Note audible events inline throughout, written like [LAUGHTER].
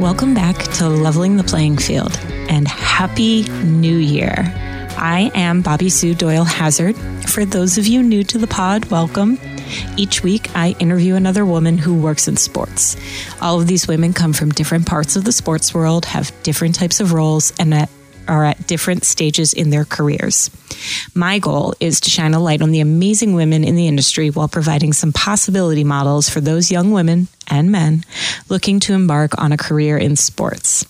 Welcome back to Leveling the Playing Field and Happy New Year. I am Bobby Sue Doyle Hazard. For those of you new to the pod, welcome. Each week, I interview another woman who works in sports. All of these women come from different parts of the sports world, have different types of roles, and are at different stages in their careers. My goal is to shine a light on the amazing women in the industry while providing some possibility models for those young women and men looking to embark on a career in sports.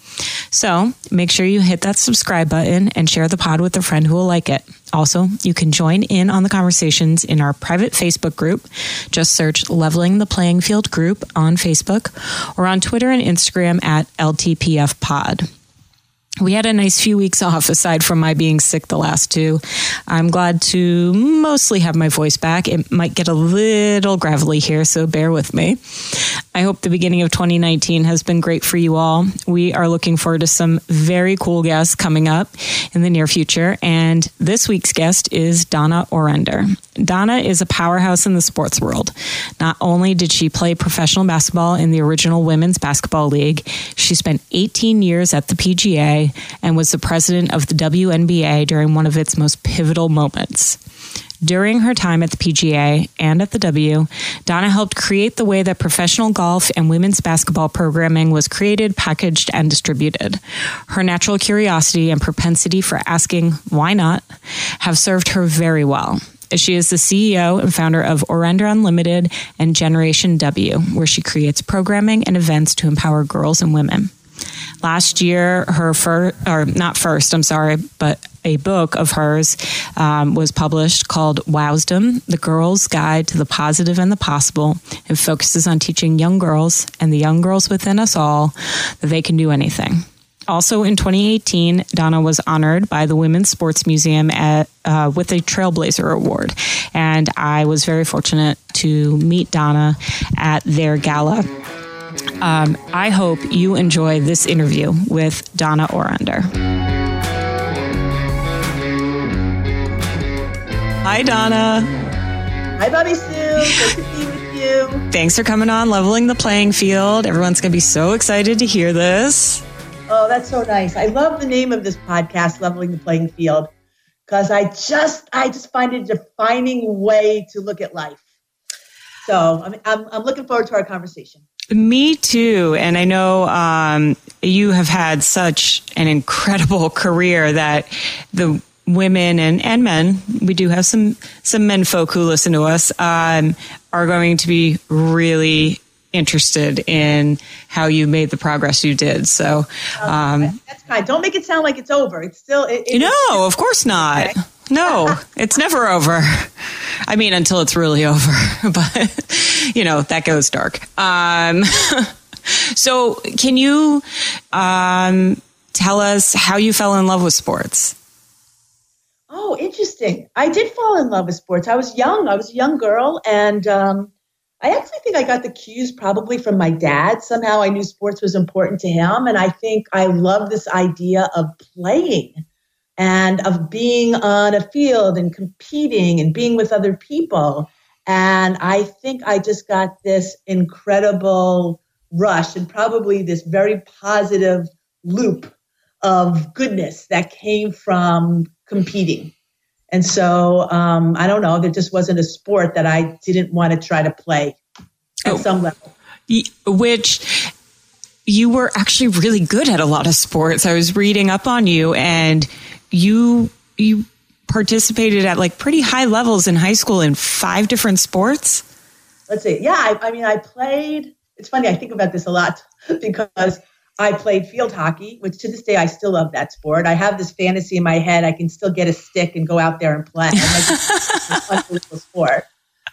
So make sure you hit that subscribe button and share the pod with a friend who will like it. Also, you can join in on the conversations in our private Facebook group. Just search Leveling the Playing Field group on Facebook or on Twitter and Instagram at LTPF Pod we had a nice few weeks off aside from my being sick the last two. I'm glad to mostly have my voice back. It might get a little gravelly here, so bear with me. I hope the beginning of 2019 has been great for you all. We are looking forward to some very cool guests coming up in the near future. And this week's guest is Donna Orender. Donna is a powerhouse in the sports world. Not only did she play professional basketball in the original Women's Basketball League, she spent 18 years at the PGA and was the president of the WNBA during one of its most pivotal moments. During her time at the PGA and at the W, Donna helped create the way that professional golf and women's basketball programming was created, packaged, and distributed. Her natural curiosity and propensity for asking why not have served her very well. She is the CEO and founder of Orender Unlimited and Generation W, where she creates programming and events to empower girls and women. Last year, her first, or not first, I'm sorry, but a book of hers um, was published called Wowsdom The Girl's Guide to the Positive and the Possible. It focuses on teaching young girls and the young girls within us all that they can do anything. Also in 2018, Donna was honored by the Women's Sports Museum at, uh, with a Trailblazer Award. And I was very fortunate to meet Donna at their gala. Um, I hope you enjoy this interview with Donna Orender. Hi, Donna. Hi, Bobby Sue. Good to be with you. Thanks for coming on Leveling the Playing Field. Everyone's going to be so excited to hear this. Oh, that's so nice. I love the name of this podcast, Leveling the Playing Field, because I just I just find it a defining way to look at life. So I'm, I'm, I'm looking forward to our conversation. Me too. And I know um, you have had such an incredible [LAUGHS] career that the women and, and men, we do have some, some men folk who listen to us, um, are going to be really interested in how you made the progress you did. So, um, that's kind. Don't make it sound like it's over. It's still. It, it, no, of course not. Okay. No, it's never over. I mean, until it's really over, [LAUGHS] but you know, that goes dark. Um, [LAUGHS] so can you, um, tell us how you fell in love with sports? Oh, interesting. I did fall in love with sports. I was young. I was a young girl and, um, I actually think I got the cues probably from my dad. Somehow I knew sports was important to him. And I think I love this idea of playing and of being on a field and competing and being with other people. And I think I just got this incredible rush and probably this very positive loop of goodness that came from competing. And so um, I don't know, there just wasn't a sport that I didn't want to try to play at oh, some level. Which you were actually really good at a lot of sports. I was reading up on you and you you participated at like pretty high levels in high school in five different sports. Let's see. Yeah, I, I mean, I played. It's funny. I think about this a lot [LAUGHS] because I played field hockey, which to this day I still love that sport. I have this fantasy in my head. I can still get a stick and go out there and play. [LAUGHS] it's unbelievable sport.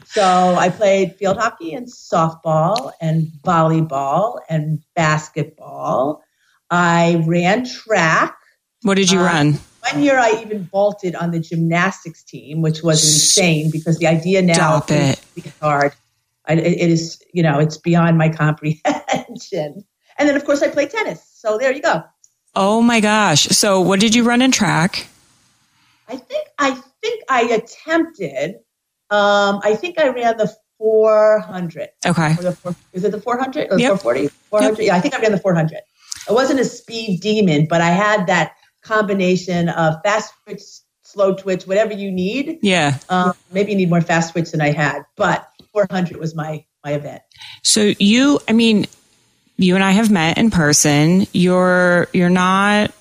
So I played field hockey and softball and volleyball and basketball. I ran track. What did you um, run? One year I even vaulted on the gymnastics team, which was insane because the idea now Stop it. is hard. I, it is, you know, it's beyond my [LAUGHS] comprehension. And then, of course, I play tennis. So there you go. Oh my gosh! So, what did you run in track? I think I think I attempted. Um, I think I ran the 400. Okay. The four, is it the 400 or yep. 440? 400. Yep. Yeah, I think I ran the 400. I wasn't a speed demon, but I had that combination of fast twitch, slow twitch, whatever you need. Yeah. Um, maybe you need more fast twitch than I had, but 400 was my my event. So you, I mean, you and I have met in person. You're you're not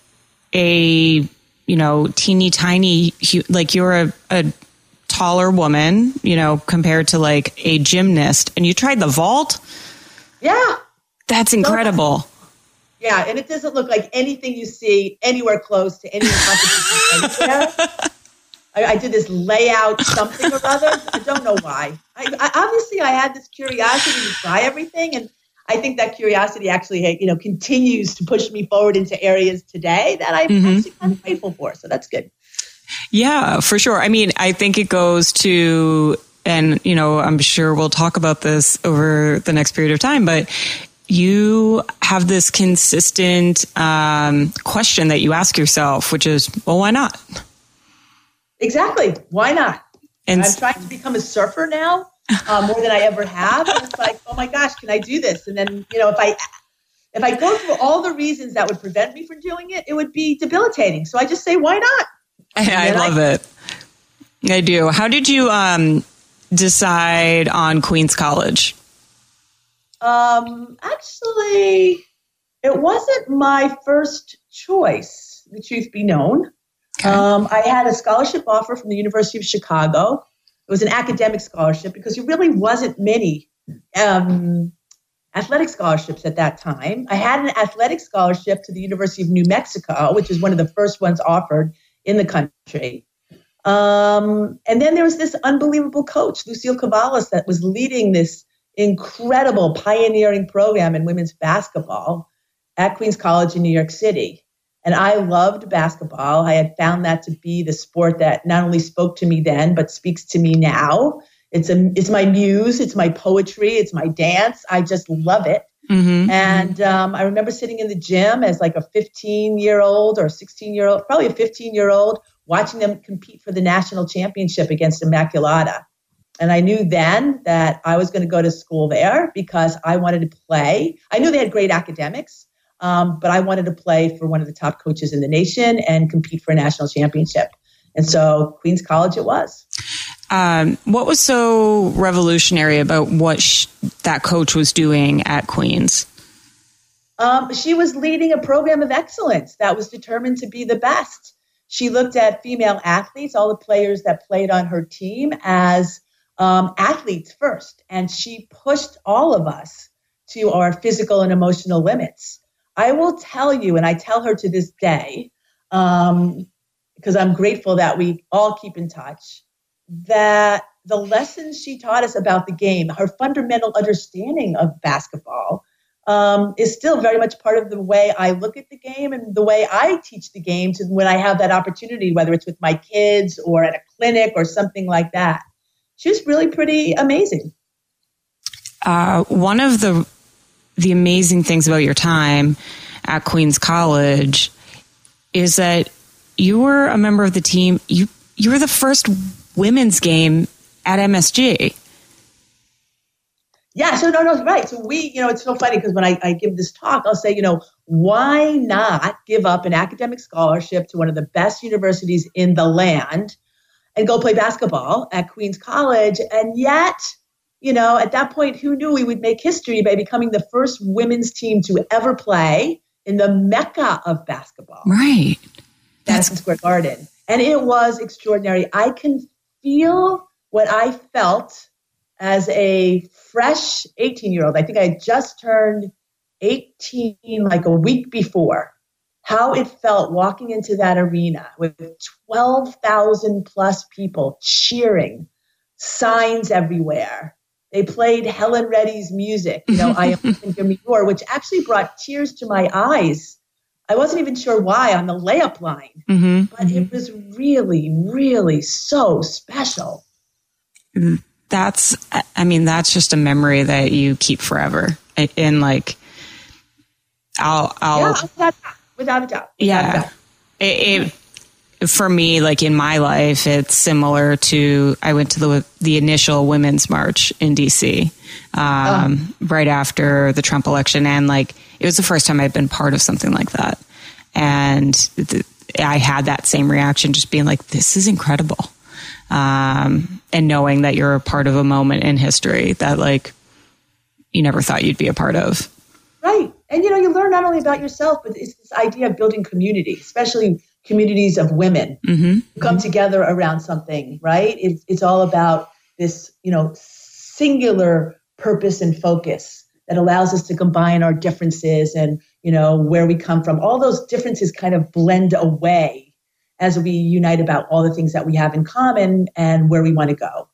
a you know teeny tiny like you're a, a taller woman, you know, compared to like a gymnast, and you tried the vault. Yeah, that's incredible. Yeah, and it doesn't look like anything you see anywhere close to any competition [LAUGHS] I, I, did this layout something or other. I don't know why. I, I, obviously I had this curiosity to try everything, and I think that curiosity actually, you know, continues to push me forward into areas today that I'm mm-hmm. actually kind of grateful for. So that's good. Yeah, for sure. I mean, I think it goes to, and, you know, I'm sure we'll talk about this over the next period of time, but you have this consistent um, question that you ask yourself, which is, well, why not? Exactly. Why not? And I'm trying to become a surfer now uh, more than I ever have. And it's like, oh my gosh, can I do this? And then, you know, if I if I go through all the reasons that would prevent me from doing it, it would be debilitating. So I just say, why not? [LAUGHS] I, I love I, it. I do. How did you um, decide on Queens College? Um, actually, it wasn't my first choice. The truth be known, okay. um, I had a scholarship offer from the University of Chicago. It was an academic scholarship because there really wasn't many um, athletic scholarships at that time. I had an athletic scholarship to the University of New Mexico, which is one of the first ones offered in the country. Um, and then there was this unbelievable coach, Lucille Kyvallos, that was leading this incredible pioneering program in women's basketball at Queens College in New York City. And I loved basketball. I had found that to be the sport that not only spoke to me then, but speaks to me now. It's a, it's my muse, it's my poetry, it's my dance. I just love it. Mm-hmm. And um, I remember sitting in the gym as like a 15 year old or 16 year old, probably a 15 year old, watching them compete for the national championship against Immaculata. And I knew then that I was going to go to school there because I wanted to play. I knew they had great academics, um, but I wanted to play for one of the top coaches in the nation and compete for a national championship. And so Queens College it was. Um, what was so revolutionary about what sh- that coach was doing at Queens? Um, she was leading a program of excellence that was determined to be the best. She looked at female athletes, all the players that played on her team, as um, athletes first, and she pushed all of us to our physical and emotional limits. I will tell you, and I tell her to this day, um, because I'm grateful that we all keep in touch that the lessons she taught us about the game, her fundamental understanding of basketball, um, is still very much part of the way I look at the game and the way I teach the game to when I have that opportunity, whether it's with my kids or at a clinic or something like that. She's really pretty amazing. Uh, one of the the amazing things about your time at Queens College is that you were a member of the team. You you were the first women's game at MSG. Yeah, so no, no, right. So we, you know, it's so funny because when I, I give this talk, I'll say, you know, why not give up an academic scholarship to one of the best universities in the land and go play basketball at Queens College? And yet, you know, at that point, who knew we would make history by becoming the first women's team to ever play in the mecca of basketball? Right. That's Madison Square Garden. And it was extraordinary. I can feel what I felt as a fresh 18 year old. I think I had just turned 18 like a week before. How it felt walking into that arena with 12,000 plus people cheering, signs everywhere. They played Helen Reddy's music, you know, I am [LAUGHS] in Your, which actually brought tears to my eyes. I wasn't even sure why on the layup line, mm-hmm, but mm-hmm. it was really, really so special. That's, I mean, that's just a memory that you keep forever. And like, I'll, I'll, yeah, without, a doubt. Without yeah. A doubt. It, it, for me, like in my life, it's similar to I went to the the initial women's march in DC um, oh. right after the Trump election, and like it was the first time I'd been part of something like that. And I had that same reaction, just being like, this is incredible. Um, and knowing that you're a part of a moment in history that like you never thought you'd be a part of. Right. And you know, you learn not only about yourself, but it's this idea of building community, especially communities of women mm-hmm. who come mm-hmm. together around something, right? It's, it's all about this, you know, singular purpose and focus that allows us to combine our differences and, you know, where we come from. All those differences kind of blend away as we unite about all the things that we have in common and where we want to go.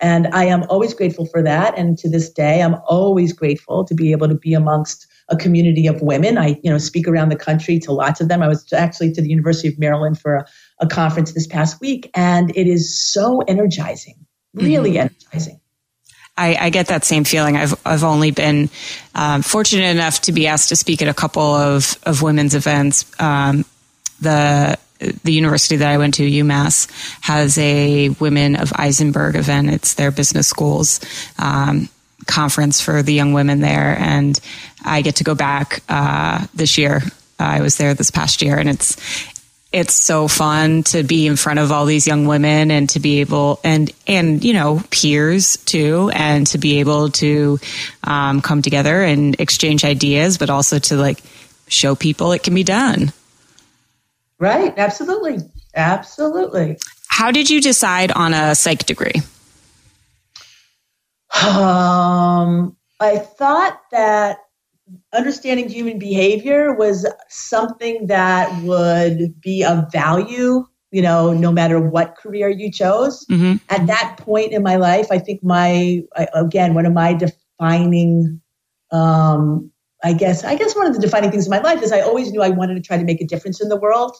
And I am always grateful for that. And to this day, I'm always grateful to be able to be amongst a community of women. I, you know, speak around the country to lots of them. I was actually to the University of Maryland for a, a conference this past week, and it is so energizing, really mm-hmm. energizing. I, I, get that same feeling. I've I've only been um, fortunate enough to be asked to speak at a couple of of women's events. Um, the the university that I went to, UMass, has a Women of Isenberg event. It's their business schools um, conference for the young women there, and I get to go back uh, this year. I was there this past year, and it's it's so fun to be in front of all these young women and to be able and and you know peers too, and to be able to um, come together and exchange ideas, but also to like show people it can be done. Right. Absolutely. Absolutely. How did you decide on a psych degree? Um, I thought that understanding human behavior was something that would be of value, you know, no matter what career you chose. Mm-hmm. At that point in my life, I think my, again, one of my defining um, I guess I guess one of the defining things in my life is I always knew I wanted to try to make a difference in the world.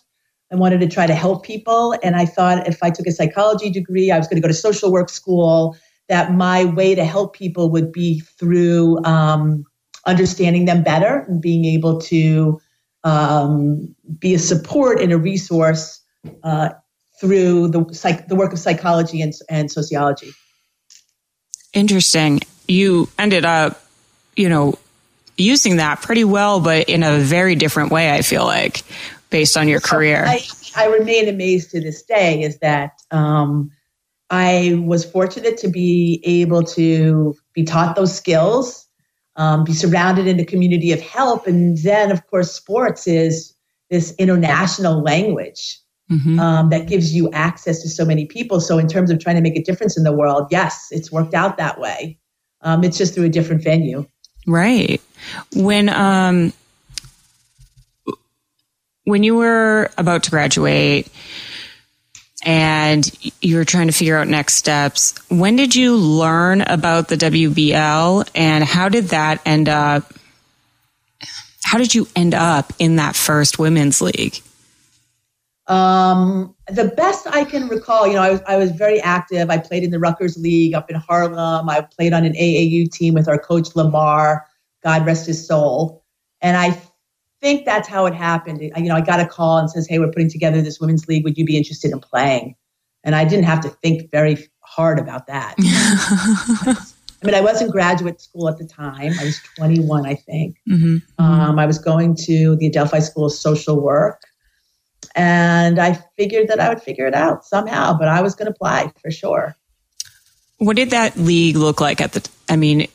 I wanted to try to help people, and I thought if I took a psychology degree, I was going to go to social work school. That my way to help people would be through um, understanding them better and being able to um, be a support and a resource uh, through the psych- the work of psychology and, and sociology. Interesting. You ended up, you know, using that pretty well, but in a very different way, I feel like, based on your so career. I, I, remain amazed to this day is that um, I was fortunate to be able to be taught those skills, um, be surrounded in a community of help. And then, of course, sports is this international language. Mm-hmm. Um, that gives you access to so many people. So, in terms of trying to make a difference in the world, yes, it's worked out that way. Um, it's just through a different venue. Right. When um when you were about to graduate and you were trying to figure out next steps, when did you learn about the WBL and how did that end up how did you end up in that first women's league? Um, the best I can recall, you know, I was, I was very active. I played in the Rucker League up in Harlem. I played on an AAU team with our coach Lamar. God rest his soul. And I think that's how it happened. You know, I got a call and says, "Hey, we're putting together this women's league. Would you be interested in playing?" And I didn't have to think very hard about that. [LAUGHS] I mean, I was in graduate school at the time. I was 21, I think. Mm-hmm. Um, I was going to the Adelphi School of Social Work. And I figured that I would figure it out somehow, but I was going to apply for sure. What did that league look like at the? I mean,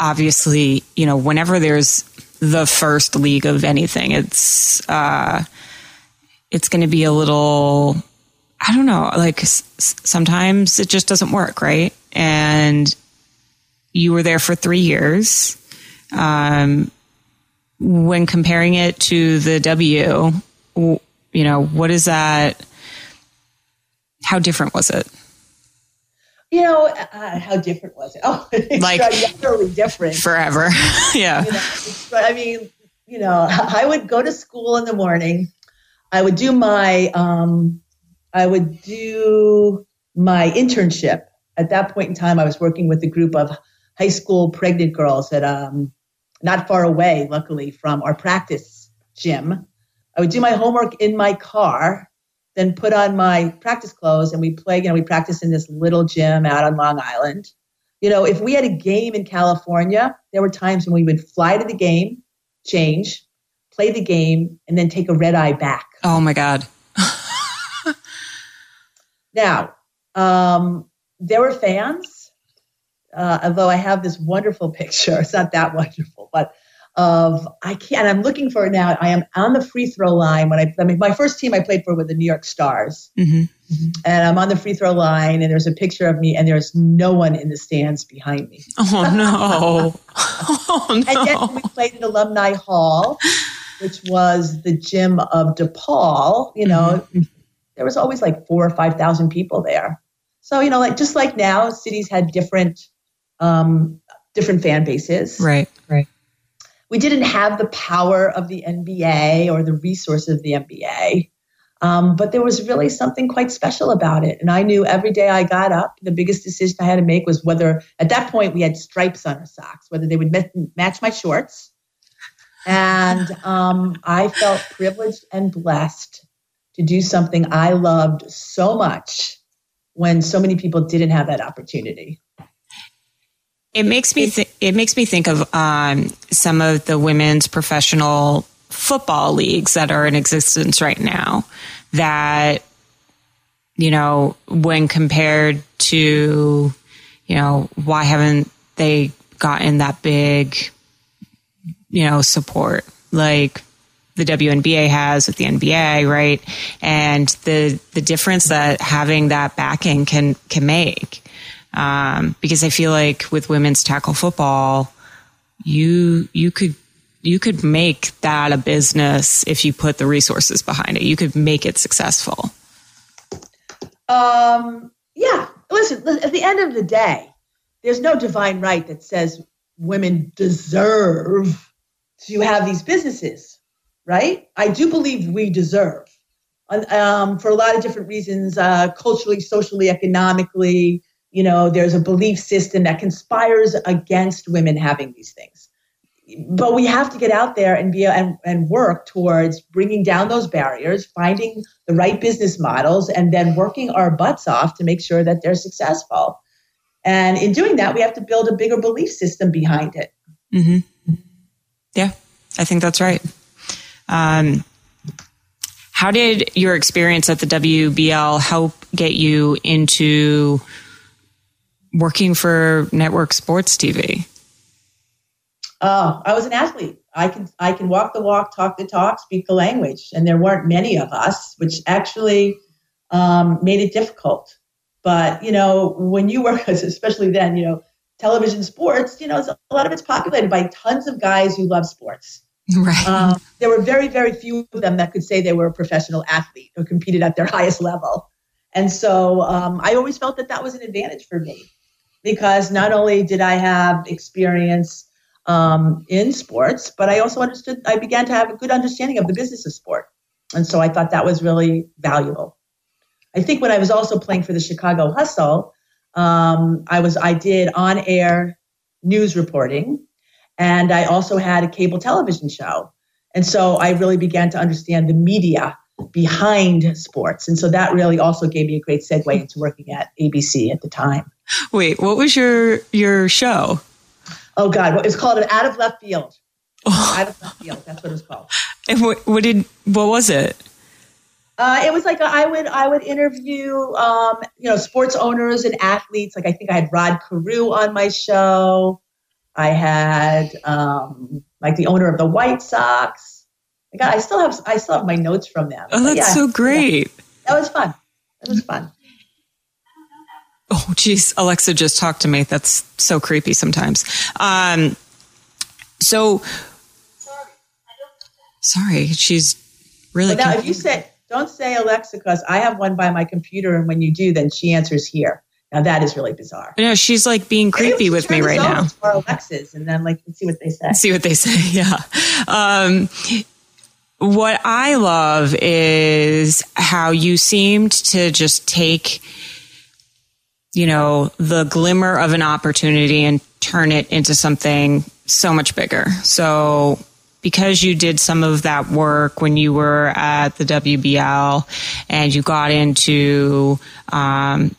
obviously, you know, whenever there's the first league of anything, it's uh, it's going to be a little. I don't know. Like s- sometimes it just doesn't work, right? And you were there for three years. Um, when comparing it to the W, you know, what is that? How different was it? You know, uh, how different was it? [LAUGHS] Oh, like totally different. Forever. [LAUGHS] yeah. You know, I mean, you know, I would go to school in the morning. I would do my, um, I would do my internship. At that point in time, I was working with a group of high school pregnant girls at um, not far away, luckily, from our practice gym. I would do my homework in my car then put on my practice clothes and we play, you know, we practice in this little gym out on Long Island. You know, if we had a game in California, there were times when we would fly to the game, change, play the game, and then take a red eye back. Oh my God. [LAUGHS] now, um, there were fans, uh, although I have this wonderful picture. [LAUGHS] It's not that wonderful, but of I can't. I'm looking for it now. I am on the free throw line when I. I mean, my first team I played for were the New York Stars, mm-hmm. and I'm on the free throw line, and there's a picture of me, and there's no one in the stands behind me. Oh no! [LAUGHS] oh no! and yet we played at Alumni Hall, which was the gym of DePaul. You know, mm-hmm. there was always like four or five thousand people there. So you know, like just like now, cities had different um, different fan bases. Right. Right we didn't have the power of the NBA or the resources of the NBA. Um, but there was really something quite special about it. And I knew every day I got up, the biggest decision I had to make was whether, at that point, we had stripes on our socks, whether they would match my shorts. And um, I felt privileged and blessed to do something I loved so much when so many people didn't have that opportunity. It makes me th- it makes me think of um, some of the women's professional football leagues that are in existence right now. That you know, when compared to you know, why haven't they gotten that big you know support like the WNBA has with the NBA, right? And the the difference that having that backing can can make. Um, because I feel like with women's tackle football, you you could you could make that a business if you put the resources behind it. You could make it successful. Um, yeah. Listen, at the end of the day, there's no divine right that says women deserve to have these businesses, right? I do believe we deserve, um, for a lot of different reasons, uh, culturally, socially, economically, you know there's a belief system that conspires against women having these things. But we have to get out there and be and, and work towards bringing down those barriers finding the right business models and then working our butts off to make sure that they're successful. And in doing that we have to build a bigger belief system behind it. Mm-hmm. yeah i think that's right. Um, how did your experience at the wbl help get you into working for network sports TV? Oh, I was an athlete. I can I can walk the walk, talk the talk, speak the language, and there weren't many of us, which actually um, made it difficult. But you know, when you work, [LAUGHS] especially then, you know, television sports, you know, a lot of it's populated by tons of guys who love sports. Right. Um, there were very, very few of them that could say they were a professional athlete or competed at their [LAUGHS] highest level. And so um, I always felt that that was an advantage for me because not only did I have experience um, in sports, but I also understood, I began to have a good understanding of the business of sport. And so I thought that was really valuable. I think when I was also playing for the Chicago Hustle, um, I was I did on air news reporting, and I also had a cable television show. And so I really began to understand the media behind sports. And so that really also gave me a great segue into working at ABC at the time. Wait, what was your your show? Oh God, it's called an out of left field. Oh. Out of left field. That's what it's called. And what, what did what was it? Uh, it was like a, I would I would interview um, you know sports owners and athletes. Like I think I had Rod Carew on my show. I had um, like the owner of the White Sox. God, I still have I still have my notes from them. Oh, that's yeah, so great. Yeah. That was fun. That was fun. Oh, geez, Alexa just talked to me. That's so creepy sometimes. Um, so, sorry, she's really. Well, now, if you say, don't say Alexa, because I have one by my computer, and when you do, then she answers here. Now that is really bizarre. Yeah, she's like being creepy with me right now. Our Alexas, and then like see what they say. See what they say. [LAUGHS] Yeah. Um, what I love is how you seemed to just take you know, the glimmer of an opportunity and turn it into something so much bigger. So because you did some of that work when you were at the WBL and you got into um,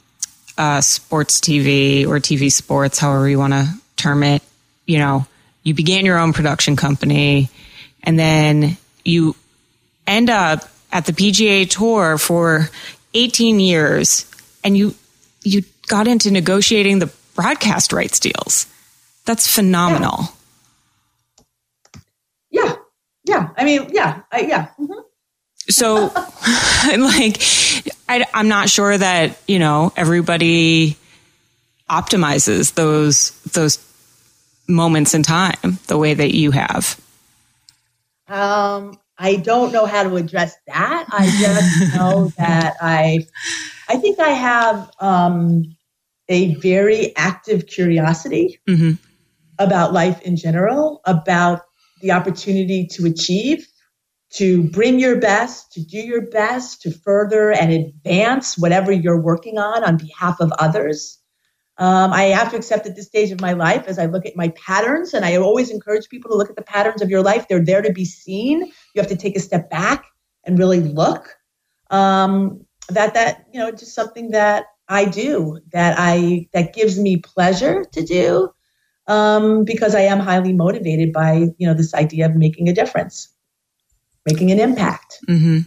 uh, sports TV or TV sports, however you want to term it, you know, you began your own production company and then you end up at the PGA Tour for 18 years, and you you got into negotiating the broadcast rights deals. That's phenomenal. Yeah, yeah. yeah. I mean, yeah, I, yeah. Mm-hmm. So, [LAUGHS] like, I, I'm not sure that you know everybody optimizes those those moments in time the way that you have. Um, I don't know how to address that. I just [LAUGHS] know that I, I think I have um, a very active curiosity mm-hmm. about life in general, about the opportunity to achieve, to bring your best, to do your best, to further and advance whatever you're working on on behalf of others. Um, I have to accept at this stage of my life as I look at my patterns, and I always encourage people to look at the patterns of your life. They're there to be seen. You have to take a step back and really look. Um, that that you know, just something that I do that I that gives me pleasure to do um, because I am highly motivated by you know this idea of making a difference, making an impact. Mm-hmm.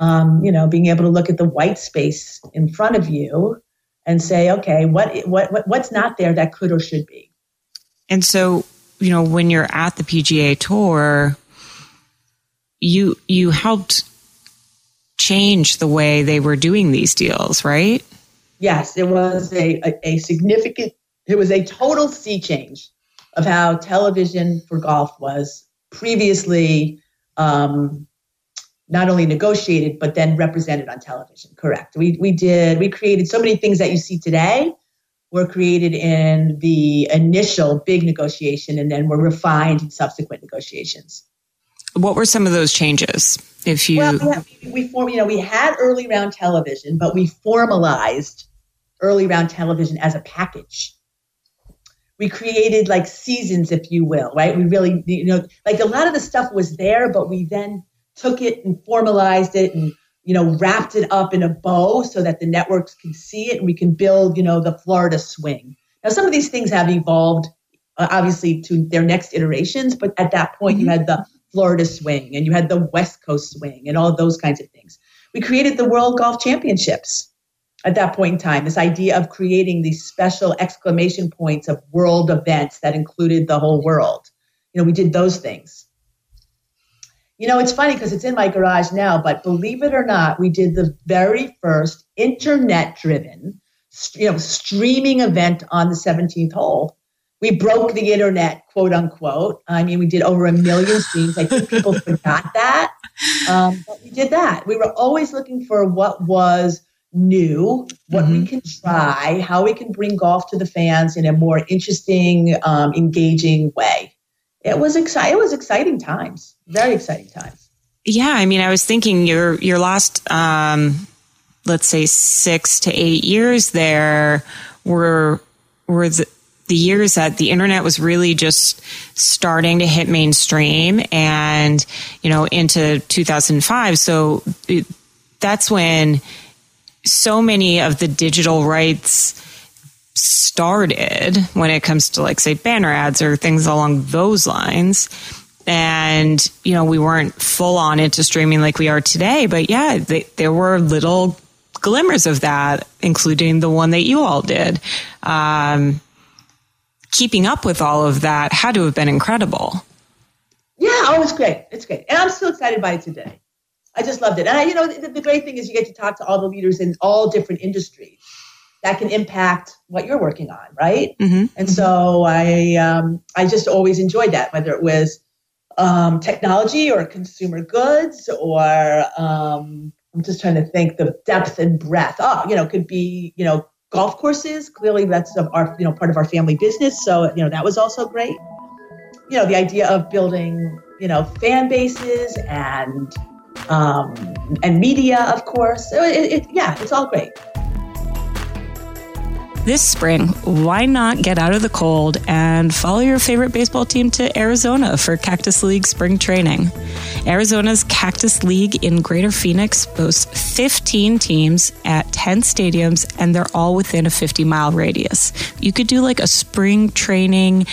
Um, you know, being able to look at the white space in front of you and say, okay, what, what, what what's not there that could or should be. And so, you know, when you're at the PGA Tour, you you helped change the way they were doing these deals, right? Yes, it was a, a, a significant, it was a total sea change of how television for golf was previously um, not only negotiated but then represented on television. Correct. We we did we created so many things that you see today were created in the initial big negotiation and then were refined in subsequent negotiations. What were some of those changes? If you well, we, we form, you know, we had early round television, but we formalized early round television as a package. We created like seasons, if you will, right? We really, you know, like a lot of the stuff was there, but we then took it and formalized it and you know wrapped it up in a bow so that the networks can see it and we can build you know the Florida swing. Now some of these things have evolved uh, obviously to their next iterations, but at that point mm-hmm. you had the Florida swing and you had the West Coast swing and all those kinds of things. We created the World Golf Championships at that point in time. This idea of creating these special exclamation points of world events that included the whole world. You know, we did those things. You know, it's funny because it's in my garage now, but believe it or not, we did the very first internet driven, you know, streaming event on the 17th hole. We broke the internet, quote unquote. I mean, we did over a million streams. I think people [LAUGHS] forgot that. Um, but we did that. We were always looking for what was new, what mm-hmm. we can try, how we can bring golf to the fans in a more interesting, um, engaging way it was exciting. It was exciting times, very exciting times. Yeah, I mean, I was thinking your your last, um, let's say, six to eight years there were were the, the years that the internet was really just starting to hit mainstream, and you know, into 2005. So it, that's when so many of the digital rights started when it comes to like say banner ads or things along those lines. And you know we weren't full on into streaming like we are today but yeah they, there were little glimmers of that including the one that you all did. Um, keeping up with all of that had to have been incredible. Yeah oh it's great. It's great. And i'm still excited by it today i just loved it and I, you know the, the great thing is you get to talk to all the leaders in all different industries that can impact what you're working on, right? Mm-hmm. And so I um, I just always enjoyed that, whether it was um, technology or consumer goods or um, I'm just trying to think the depth and breadth. Oh, you know, could be you know golf courses. Clearly, that's our you know part of our family business. So you know that was also great. You know, the idea of building you know fan bases and um, and media, of course. It, it, yeah, it's all great. This spring, why not get out of the cold and follow your favorite baseball team to Arizona for Cactus League spring training? Arizona's Cactus League in Greater Phoenix boasts 15 teams at 10 stadiums, and they're all within a 50 mile radius. You could do like a spring training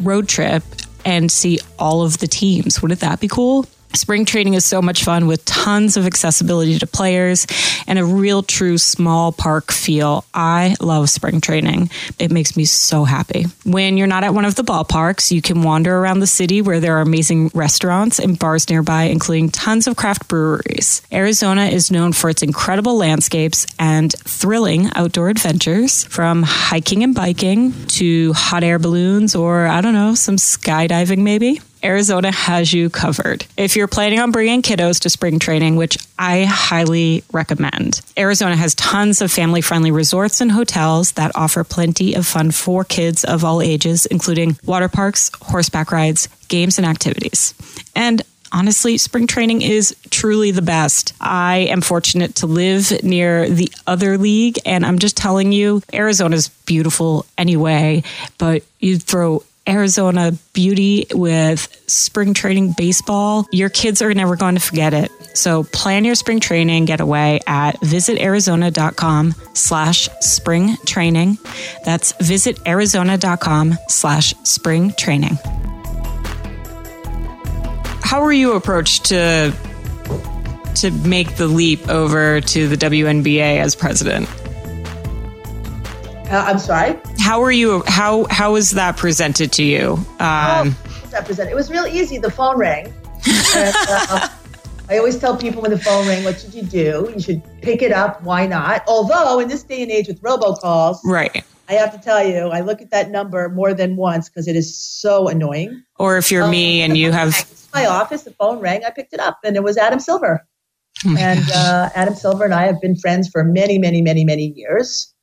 road trip and see all of the teams. Wouldn't that be cool? Spring training is so much fun with tons of accessibility to players and a real true small park feel. I love spring training. It makes me so happy. When you're not at one of the ballparks, you can wander around the city where there are amazing restaurants and bars nearby, including tons of craft breweries. Arizona is known for its incredible landscapes and thrilling outdoor adventures from hiking and biking to hot air balloons or, I don't know, some skydiving maybe. Arizona has you covered. If you're planning on bringing kiddos to spring training, which I highly recommend, Arizona has tons of family friendly resorts and hotels that offer plenty of fun for kids of all ages, including water parks, horseback rides, games, and activities. And honestly, spring training is truly the best. I am fortunate to live near the other league, and I'm just telling you, Arizona's beautiful anyway, but you throw Arizona beauty with spring training baseball, your kids are never going to forget it. So plan your spring training getaway at visitarizona.com slash spring training. That's visitarizona.com slash spring training. How were you approached to to make the leap over to the WNBA as president? Uh, I'm sorry. How were you? How how was that presented to you? Um, oh, that presented? It was real easy. The phone rang. and, uh, [LAUGHS] I always tell people when the phone rang, what should you do? You should pick it up. Why not? Although in this day and age with robocalls, right? I have to tell you, I look at that number more than once because it is so annoying. Or if you're um, me and you have my office, the phone rang, I picked it up, and it was Adam Silver. Oh and uh, Adam Silver and I have been friends for many, many, many, many years.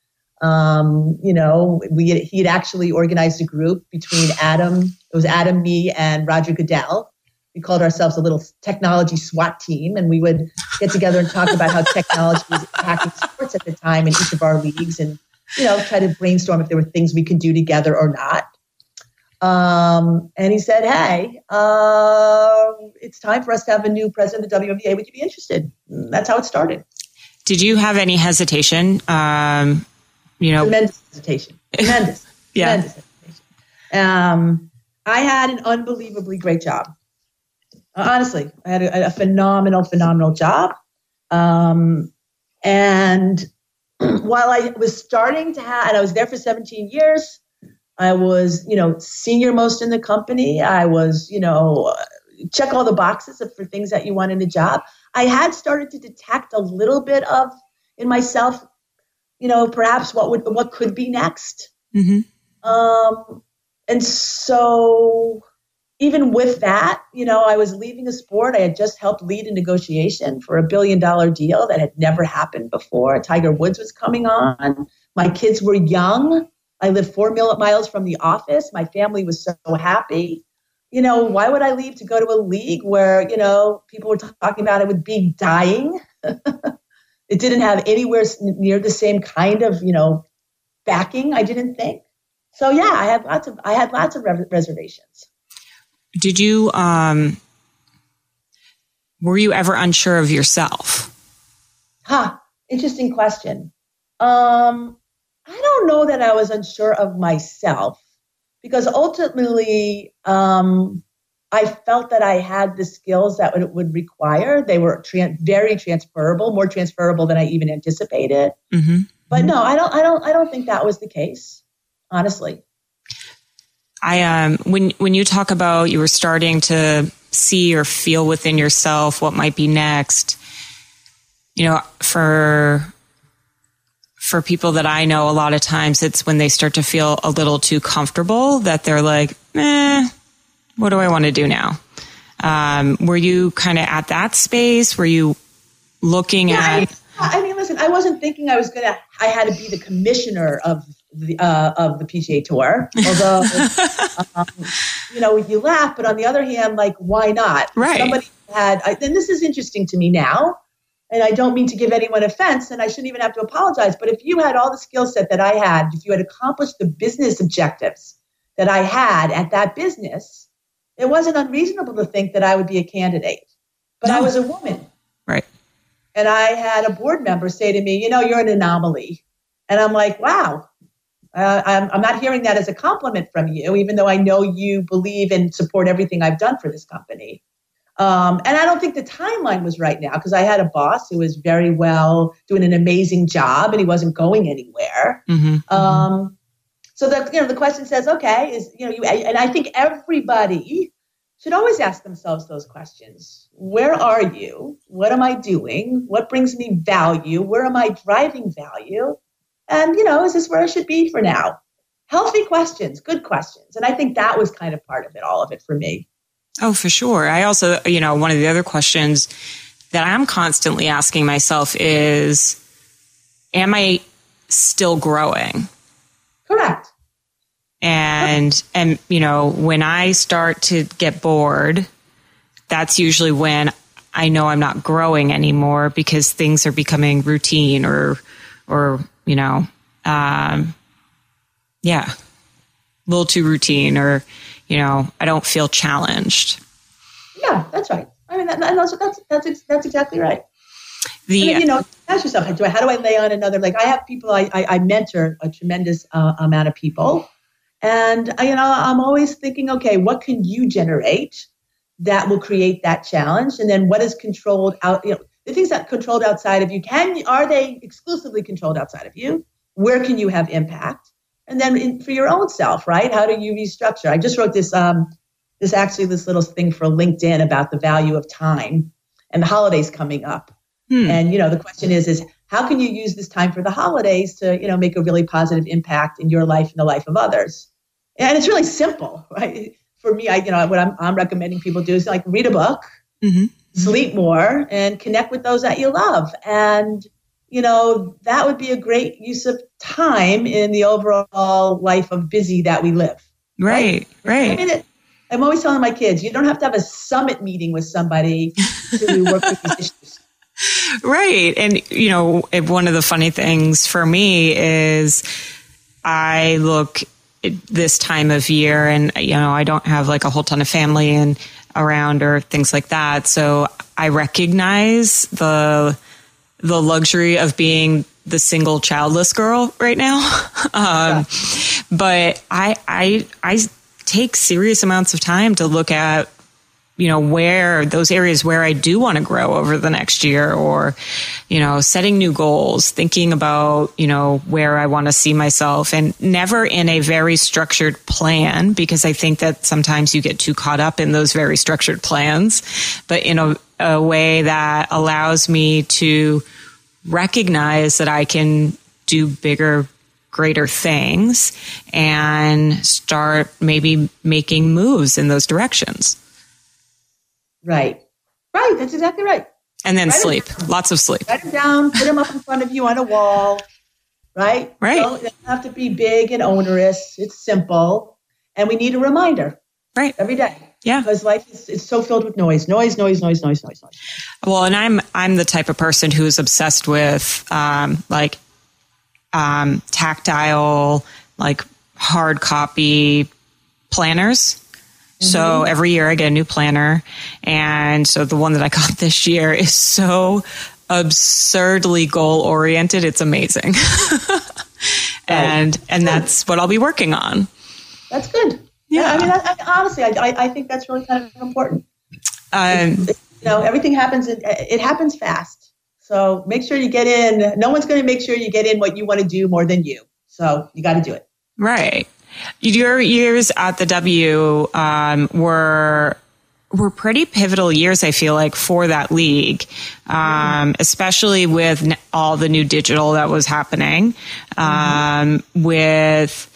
Um, you know, we he had actually organized a group between Adam, it was Adam, me, and Roger Goodell. We called ourselves a little technology SWAT team, and we would get together and talk about how technology was impacting sports at the time in each of our leagues, and you know, try to brainstorm if there were things we could do together or not. Um, and he said, "Hey, uh, it's time for us to have a new president of the WNBA. Would you be interested?" And that's how it started. Did you have any hesitation um, you know, tremendous hesitation. Tremendous. [LAUGHS] yeah. Tremendous hesitation. Um, I had an unbelievably great job. Uh, honestly, I had a, a, phenomenal, phenomenal job. Um, and [CLEARS THROAT] while I was starting to have, and I was there for 17 years, I was, you know, senior most in the company. I was, you know, check all the boxes for things that you want in a job. I had started to detect a little bit of in myself you know, perhaps what would what could be next. Mm-hmm. Um, and so, even with that, you know, I was leaving a sport. I had just helped lead a negotiation for a billion dollar deal that had never happened before. Tiger Woods was coming on. My kids were young. I lived four miles from the office. My family was so happy. You know, why would I leave to go to a league where, you know, people were talking about it would be dying? [LAUGHS] It didn't have anywhere near the same kind of, you know, backing. I didn't think. So yeah, I had lots of I had lots of reservations. Did you um were you ever unsure of yourself? Huh, interesting question. Um I don't know that I was unsure of myself because ultimately um I felt that I had the skills that it would require. They were tra- very transferable, more transferable than I even anticipated. Mm-hmm. But no, I don't. I don't. I don't think that was the case. Honestly, I um when when you talk about you were starting to see or feel within yourself what might be next. You know, for for people that I know, a lot of times it's when they start to feel a little too comfortable that they're like, eh what do I want to do now? Um, were you kind of at that space? Were you looking yeah, at? I, I, mean, listen, I wasn't thinking I was gonna. I had to be the commissioner of the uh, of the PGA Tour. Although, [LAUGHS] um, you know, you laugh, but on the other hand, like, why not? Right. Somebody had, I, and this is interesting to me now. And I don't mean to give anyone offense, and I shouldn't even have to apologize. But if you had all the skill set that I had, if you had accomplished the business objectives that I had at that business, it wasn't unreasonable to think that I would be a candidate. But no. I was a woman. Right. And I had a board member say to me, you know, you're an anomaly. And I'm like, wow, Uh, I'm, I'm not hearing that as a compliment from you, even though I know you believe and support everything I've done for this company. Um, and I don't think the timeline was right now because I had a boss who was very well doing an amazing job and he wasn't going anywhere. Mm-hmm, mm-hmm. So the you know the question says, okay, is you know you and I think everybody should always ask themselves those questions. Where are you? What am I doing? What brings me value? Where am I driving value? And you know, is this where I should be for now? Healthy questions, good questions, and I think that was kind of part of it, all of it for me. Oh, for sure. I also, you know, one of the other questions that I'm constantly asking myself is Am I still growing? And, and, you know, when I start to get bored, that's usually when I know I'm not growing anymore because things are becoming routine or, or, you know, um, yeah, a little too routine or, you know, I don't feel challenged. Yeah, that's right. I mean, that, that's, that's, that's, that's exactly right. The, I mean, you know, ask yourself, how do I, how do I lay on another? Like I have people, I, I, I mentor a tremendous uh, amount of people. And, I, you know, I'm always thinking, okay, what can you generate that will create that challenge? And then what is controlled out, you know, the things that controlled outside of you, can, are they exclusively controlled outside of you? Where can you have impact? and then in, for your own self, right? How do you restructure? I just wrote this um, this actually this little thing for LinkedIn about the value of time and the holidays coming up. Hmm. And you know, the question is is how can you use this time for the holidays to you know make a really positive impact in your life and the life of others? And it's really simple, right? For me, I you know what I'm, I'm recommending people do is like read a book, mm-hmm. sleep more, and connect with those that you love, and you know, that would be a great use of time in the overall life of busy that we live. Right, right. right. I mean, I'm always telling my kids, you don't have to have a summit meeting with somebody to [LAUGHS] work with these issues. Right. And, you know, one of the funny things for me is I look this time of year and, you know, I don't have like a whole ton of family and around or things like that. So I recognize the, the luxury of being the single childless girl right now. [LAUGHS] um, yeah. But I, I, I take serious amounts of time to look at, you know, where those areas where I do want to grow over the next year or, you know, setting new goals, thinking about, you know, where I want to see myself and never in a very structured plan because I think that sometimes you get too caught up in those very structured plans, but in a, a way that allows me to recognize that I can do bigger, greater things and start maybe making moves in those directions. Right. Right. That's exactly right. And then write sleep. Lots of sleep. Write them down, put them up in front of you on a wall. Right? Right. Don't, it doesn't have to be big and onerous. It's simple. And we need a reminder. Right. Every day. Yeah. Because life is it's so filled with noise, noise, noise, noise, noise, noise, noise. Well, and I'm I'm the type of person who's obsessed with um, like um, tactile, like hard copy planners. Mm-hmm. So every year I get a new planner. And so the one that I [LAUGHS] got this year is so absurdly goal oriented. It's amazing. [LAUGHS] and, and that's what I'll be working on. That's good. Yeah, I mean, I, I, honestly, I, I think that's really kind of important. Um, it, you know, everything happens. It, it happens fast. So make sure you get in. No one's going to make sure you get in what you want to do more than you. So you got to do it. Right. Your years at the W um, were were pretty pivotal years. I feel like for that league, um, especially with all the new digital that was happening, um, with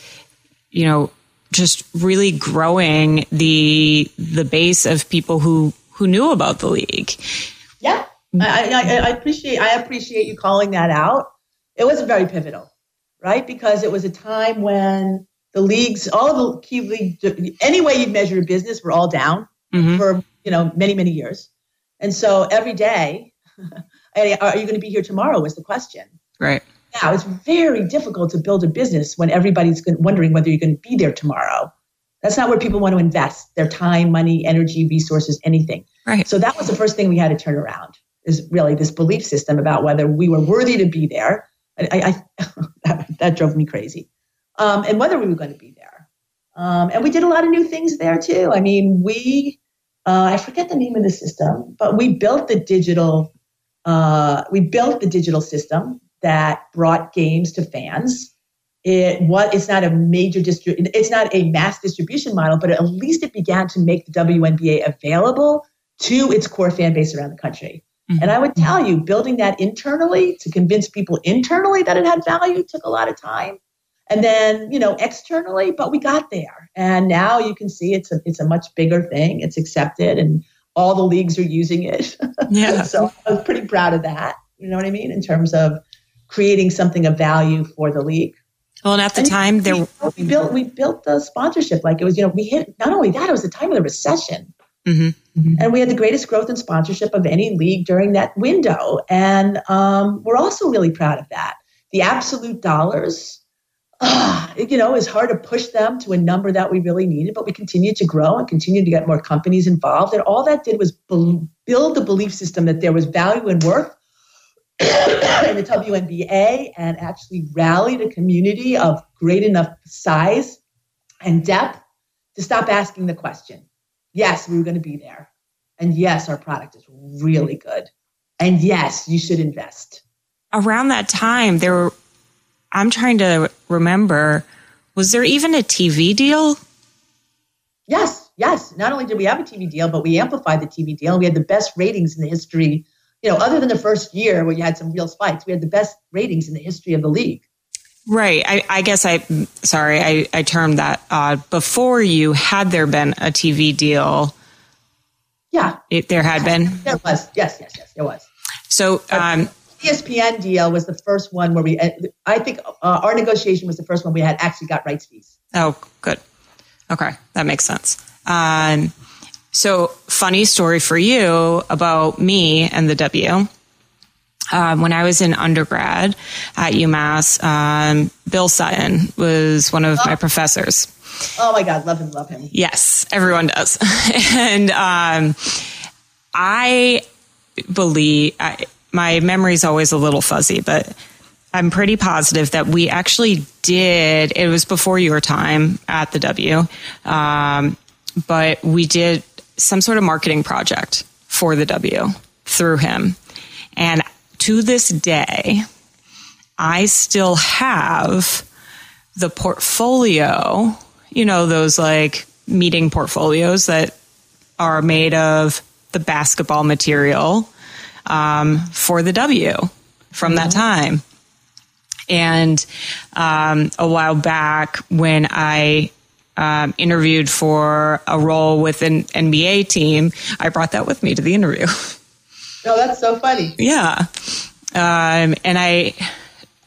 you know just really growing the the base of people who who knew about the league. Yeah, I, I, I appreciate I appreciate you calling that out. It was very pivotal, right? Because it was a time when the leagues, all the key league, any way you'd measure a business, were all down mm-hmm. for you know many many years, and so every day, [LAUGHS] are you going to be here tomorrow? Was the question. Right now. It's very difficult to build a business when everybody's wondering whether you're going to be there tomorrow. That's not where people want to invest their time, money, energy, resources, anything. Right. So that was the first thing we had to turn around is really this belief system about whether we were worthy to be there. I, I, that, [LAUGHS] that drove me crazy. Um, and whether we were going to be there. Um, and we did a lot of new things there too. I mean, we, uh, I forget the name of the system, but we built the digital, uh, we built the digital system that brought games to fans. It what it's not a major distri- it's not a mass distribution model, but at least it began to make the WNBA available to its core fan base around the country. Mm-hmm. And I would tell you, building that internally to convince people internally that it had value took a lot of time. And then, you know, externally, but we got there. And now you can see it's a it's a much bigger thing. It's accepted and all the leagues are using it. [LAUGHS] Yeah. so I was pretty proud of that. You know what I mean? In terms of creating something of value for the league. Well, and at the and time, there we, we built we built the sponsorship like it was. You know, we hit not only that, it was the time of the recession. Mm-hmm. Mm-hmm. And we had the greatest growth in sponsorship of any league during that window. And um, we're also really proud of that. The absolute dollars, [SIGHS] uh, you know, it's hard to push them to a number that we really needed, but we continued to grow and continued to get more companies involved. And all that did was build the belief system that there was value and worth [COUGHS] in the WNBA and actually rallied a community of great enough size and depth to stop asking the question yes, we were going to be there. And yes, our product is really good. And yes, you should invest. Around that time, there were, I'm trying to remember, was there even a TV deal? Yes, yes. Not only did we have a TV deal, but we amplified the TV deal. We had the best ratings in the history. You know, other than the first year where you had some real spikes, we had the best ratings in the history of the league. Right. I, I, guess I, sorry, I, I termed that uh, before you. Had there been a TV deal? Yeah. It, there had been? There was. Yes, yes, yes, there was. So, um, ESPN deal was the first one where we, uh, I think uh, our negotiation was the first one we had actually got rights fees. Oh, good. Okay. That makes sense. Um, so, funny story for you about me and the W um, when I was in undergrad at UMass, um, Bill Sutton was one of oh. my professors. Oh my God, love him, love him. Yes, everyone does. [LAUGHS] and um, I believe I, my memory is always a little fuzzy, but I'm pretty positive that we actually did. It was before your time at the W, um, but we did some sort of marketing project for the W through him. And to this day, I still have the portfolio, you know, those like meeting portfolios that are made of the basketball material um, for the W from mm-hmm. that time. And um, a while back, when I um, interviewed for a role with an NBA team, I brought that with me to the interview. [LAUGHS] Oh, that's so funny. Yeah. Um, and I,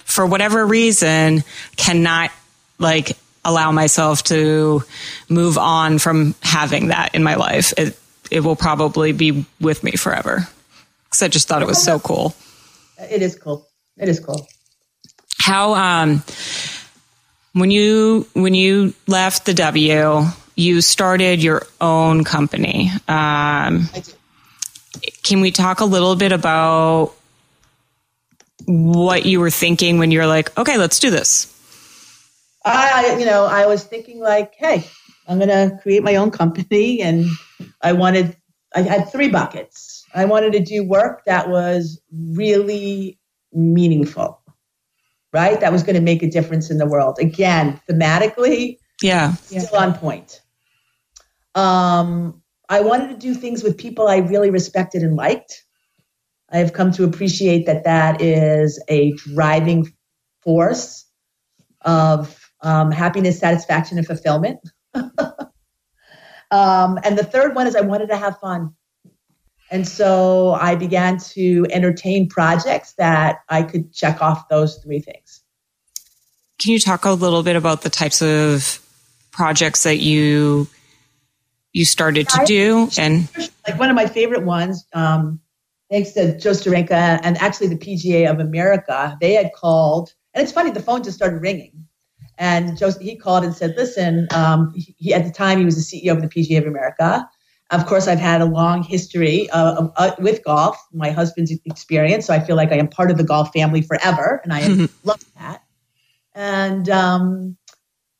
for whatever reason, cannot like allow myself to move on from having that in my life. It, it will probably be with me forever. Because I just thought it was so cool. It is cool. It is cool. How, um, when you when you left the W, you started your own company. Um, can we talk a little bit about what you were thinking when you're like, okay, let's do this? I, you know, I was thinking like, hey, I'm going to create my own company. And I wanted, I had three buckets. I wanted to do work that was really meaningful, right? That was going to make a difference in the world. Again, thematically, yeah, still on point. Um, I wanted to do things with people I really respected and liked. I have come to appreciate that that is a driving force of um, happiness, satisfaction, and fulfillment. [LAUGHS] um, and the third one is I wanted to have fun. And so I began to entertain projects that I could check off those three things. Can you talk a little bit about the types of projects that you you started to do and like one of my favorite ones um, thanks to joe Steranka and actually the pga of america they had called and it's funny the phone just started ringing and joe he called and said listen um, he, at the time he was the ceo of the pga of america of course i've had a long history uh, uh, with golf my husband's experience so i feel like i am part of the golf family forever and i love that and um,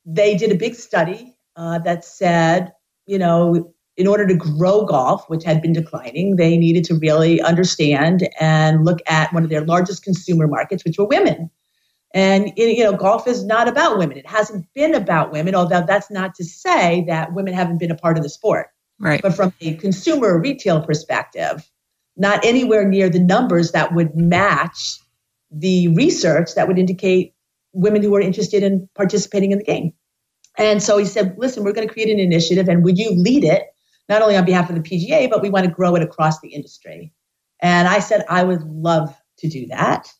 they did a big study uh, that said, you know, in order to grow golf, which had been declining, they needed to really understand and look at one of their largest consumer markets, which were women. And you know, golf is not about women. It hasn't been about women, although that's not to say that women haven't been a part of the sport. Right. But from a consumer retail perspective, not anywhere near the numbers that would match the research that would indicate women who are interested in participating in the game. And so he said, listen, we're going to create an initiative and would you lead it, not only on behalf of the PGA, but we want to grow it across the industry. And I said, I would love to do that.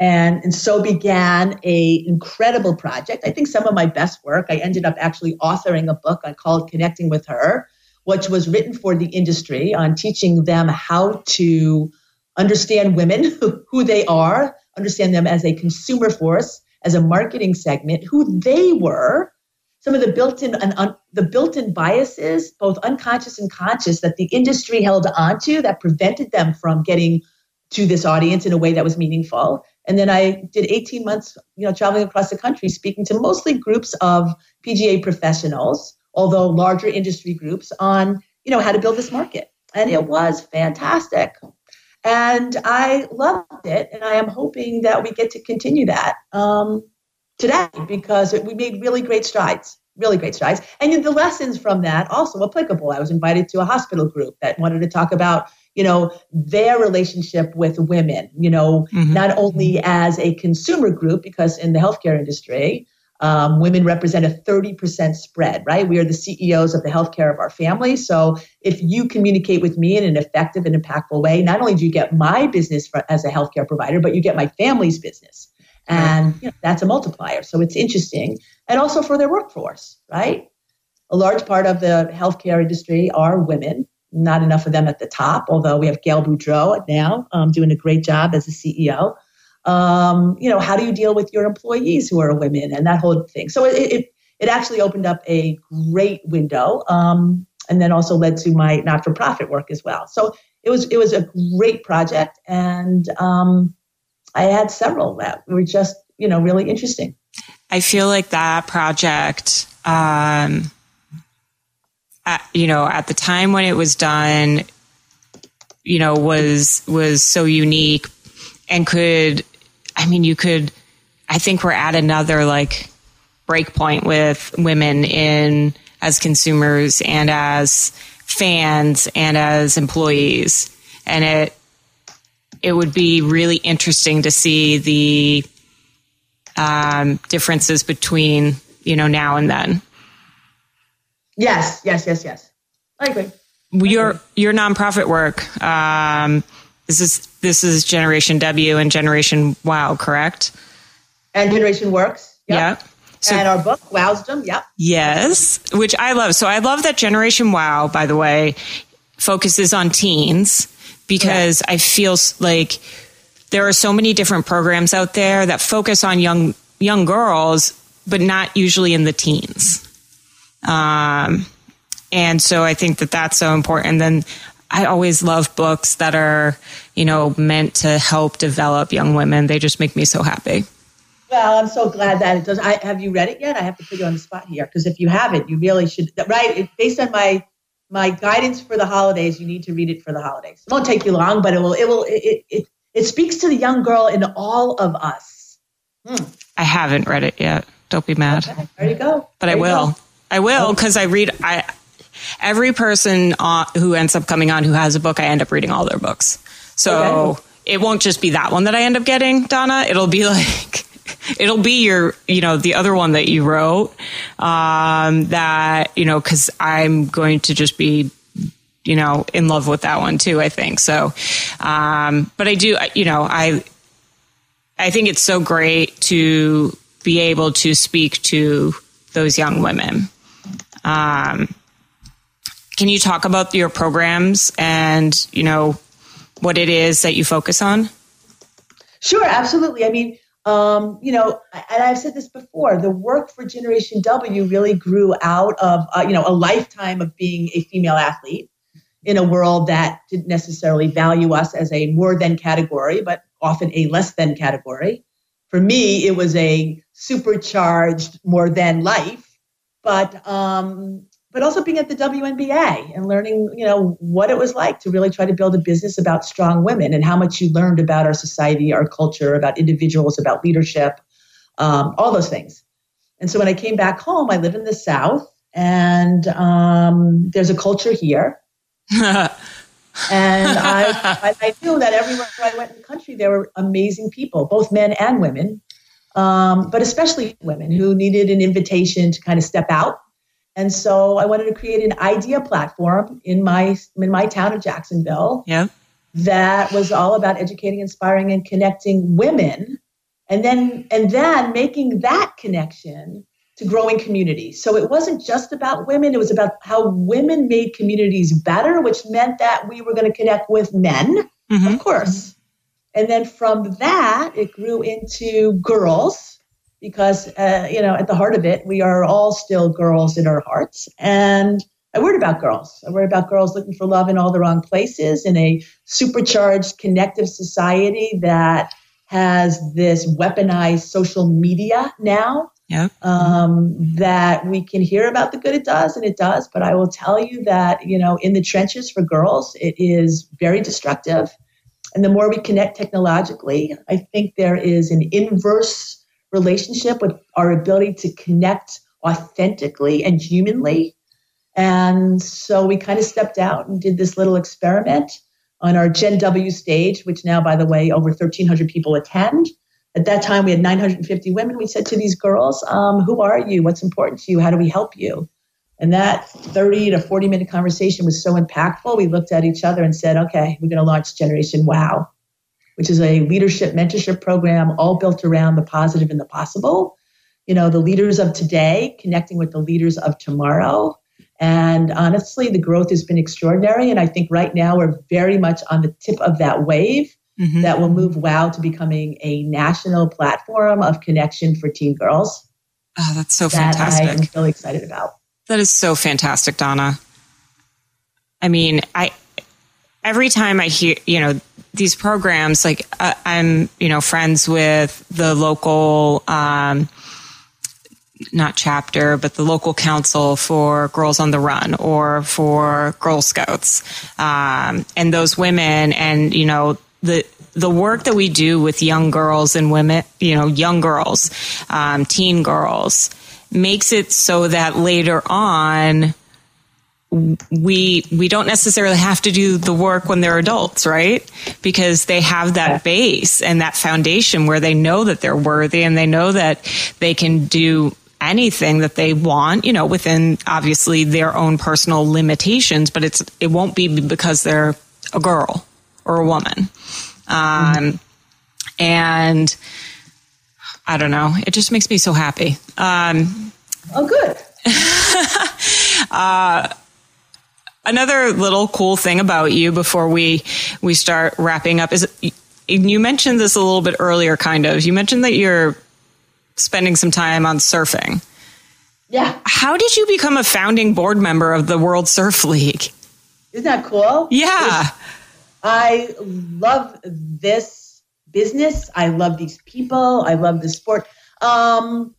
And, and so began a incredible project. I think some of my best work. I ended up actually authoring a book I called Connecting with Her, which was written for the industry on teaching them how to understand women, [LAUGHS] who they are, understand them as a consumer force, as a marketing segment, who they were, some of the built-in un, the built-in biases, both unconscious and conscious, that the industry held onto that prevented them from getting to this audience in a way that was meaningful. And then I did 18 months, you know, traveling across the country, speaking to mostly groups of PGA professionals, although larger industry groups, on you know how to build this market. And it was fantastic. And I loved it, and I am hoping that we get to continue that um, today because it, we made really great strides really great strides. And the lessons from that also applicable. I was invited to a hospital group that wanted to talk about you know, their relationship with women, you know, mm-hmm. not only as a consumer group, because in the healthcare industry, um, women represent a 30% spread, right? We are the CEOs of the healthcare of our family. So if you communicate with me in an effective and impactful way, not only do you get my business for, as a healthcare provider, but you get my family's business. And you know, that's a multiplier. So it's interesting. And also for their workforce, right? A large part of the healthcare industry are women not enough of them at the top, although we have Gail Boudreau now um, doing a great job as a CEO. Um, you know, how do you deal with your employees who are women and that whole thing? So it, it, it actually opened up a great window um, and then also led to my not for profit work as well. So it was, it was a great project. And um, I had several that were just, you know, really interesting. I feel like that project, um, at, you know, at the time when it was done, you know, was was so unique and could I mean you could I think we're at another like break point with women in as consumers and as fans and as employees. And it it would be really interesting to see the um, differences between you know now and then. Yes, yes, yes, yes. I agree. Your your nonprofit work. Um, this is this is Generation W and Generation Wow, correct? And Generation Works. Yep. Yeah. So, and our book, Wowsdom. Yep. Yes, which I love. So I love that Generation Wow, by the way, focuses on teens because I feel like there are so many different programs out there that focus on young young girls, but not usually in the teens. Um, and so I think that that's so important. And then I always love books that are, you know, meant to help develop young women. They just make me so happy. Well, I'm so glad that it does. I, have you read it yet? I have to put you on the spot here because if you haven't, you really should. Right, it, based on my my guidance for the holidays, you need to read it for the holidays. It won't take you long, but it will. It will. It it, it speaks to the young girl in all of us. Hmm. I haven't read it yet. Don't be mad. Okay, there you go. But there I will. Go. I will because I read. I every person uh, who ends up coming on who has a book, I end up reading all their books. So okay. it won't just be that one that I end up getting, Donna. It'll be [LAUGHS] like it'll be your you know the other one that you wrote um, that you know because i'm going to just be you know in love with that one too i think so um, but i do you know i i think it's so great to be able to speak to those young women um, can you talk about your programs and you know what it is that you focus on? Sure, absolutely. I mean, um, you know, and I've said this before. The work for Generation W really grew out of uh, you know a lifetime of being a female athlete in a world that didn't necessarily value us as a more than category, but often a less than category. For me, it was a supercharged more than life but um, but also being at the WNBA and learning, you know, what it was like to really try to build a business about strong women and how much you learned about our society, our culture, about individuals, about leadership, um, all those things. And so when I came back home, I live in the South, and um, there's a culture here. [LAUGHS] and I, I, knew that everywhere I went in the country, there were amazing people, both men and women, um, but especially women who needed an invitation to kind of step out and so I wanted to create an idea platform in my in my town of Jacksonville. Yeah. That was all about educating, inspiring, and connecting women, and then and then making that connection to growing communities. So it wasn't just about women; it was about how women made communities better, which meant that we were going to connect with men, mm-hmm. of course. And then from that, it grew into girls because uh, you know at the heart of it we are all still girls in our hearts. And i worry about girls. I worry about girls looking for love in all the wrong places in a supercharged connective society that has this weaponized social media now yeah. um, that we can hear about the good it does and it does. But i will tell you that you know in the trenches for girls it is very destructive. And the more we connect technologically i think there is an inverse relationship with our ability to connect authentically and humanly. And so we kind of stepped out and did this little experiment on our Gen W stage, which now, by the way, over 1,300 people attend. At that time, we had 950 women. We said to these girls, um, Who are you? What's important to you? How do we help you? And that 30 to 40 minute conversation was so impactful. We looked at each other and said, Okay, we're going to launch Generation Wow which is a leadership mentorship program all built around the positive and the possible. You know, the leaders of today connecting with the leaders of tomorrow. And honestly, the growth has been extraordinary. And I think right now we're very much on the tip of that wave mm-hmm. that will move WOW to becoming a national platform of connection for teen girls. Oh, that's so that fantastic. I'm really excited about. That is so fantastic, Donna. I mean, I every time I hear, you know, these programs, like uh, I'm, you know, friends with the local, um, not chapter, but the local council for Girls on the Run or for Girl Scouts, um, and those women, and you know the the work that we do with young girls and women, you know, young girls, um, teen girls, makes it so that later on we we don't necessarily have to do the work when they're adults, right? Because they have that base and that foundation where they know that they're worthy and they know that they can do anything that they want, you know, within obviously their own personal limitations, but it's it won't be because they're a girl or a woman. Um, and I don't know, it just makes me so happy. Um, oh, good. [LAUGHS] uh, Another little cool thing about you before we we start wrapping up is you mentioned this a little bit earlier kind of. You mentioned that you're spending some time on surfing. Yeah. How did you become a founding board member of the World Surf League? Isn't that cool? Yeah. I love this business. I love these people. I love the sport. Um,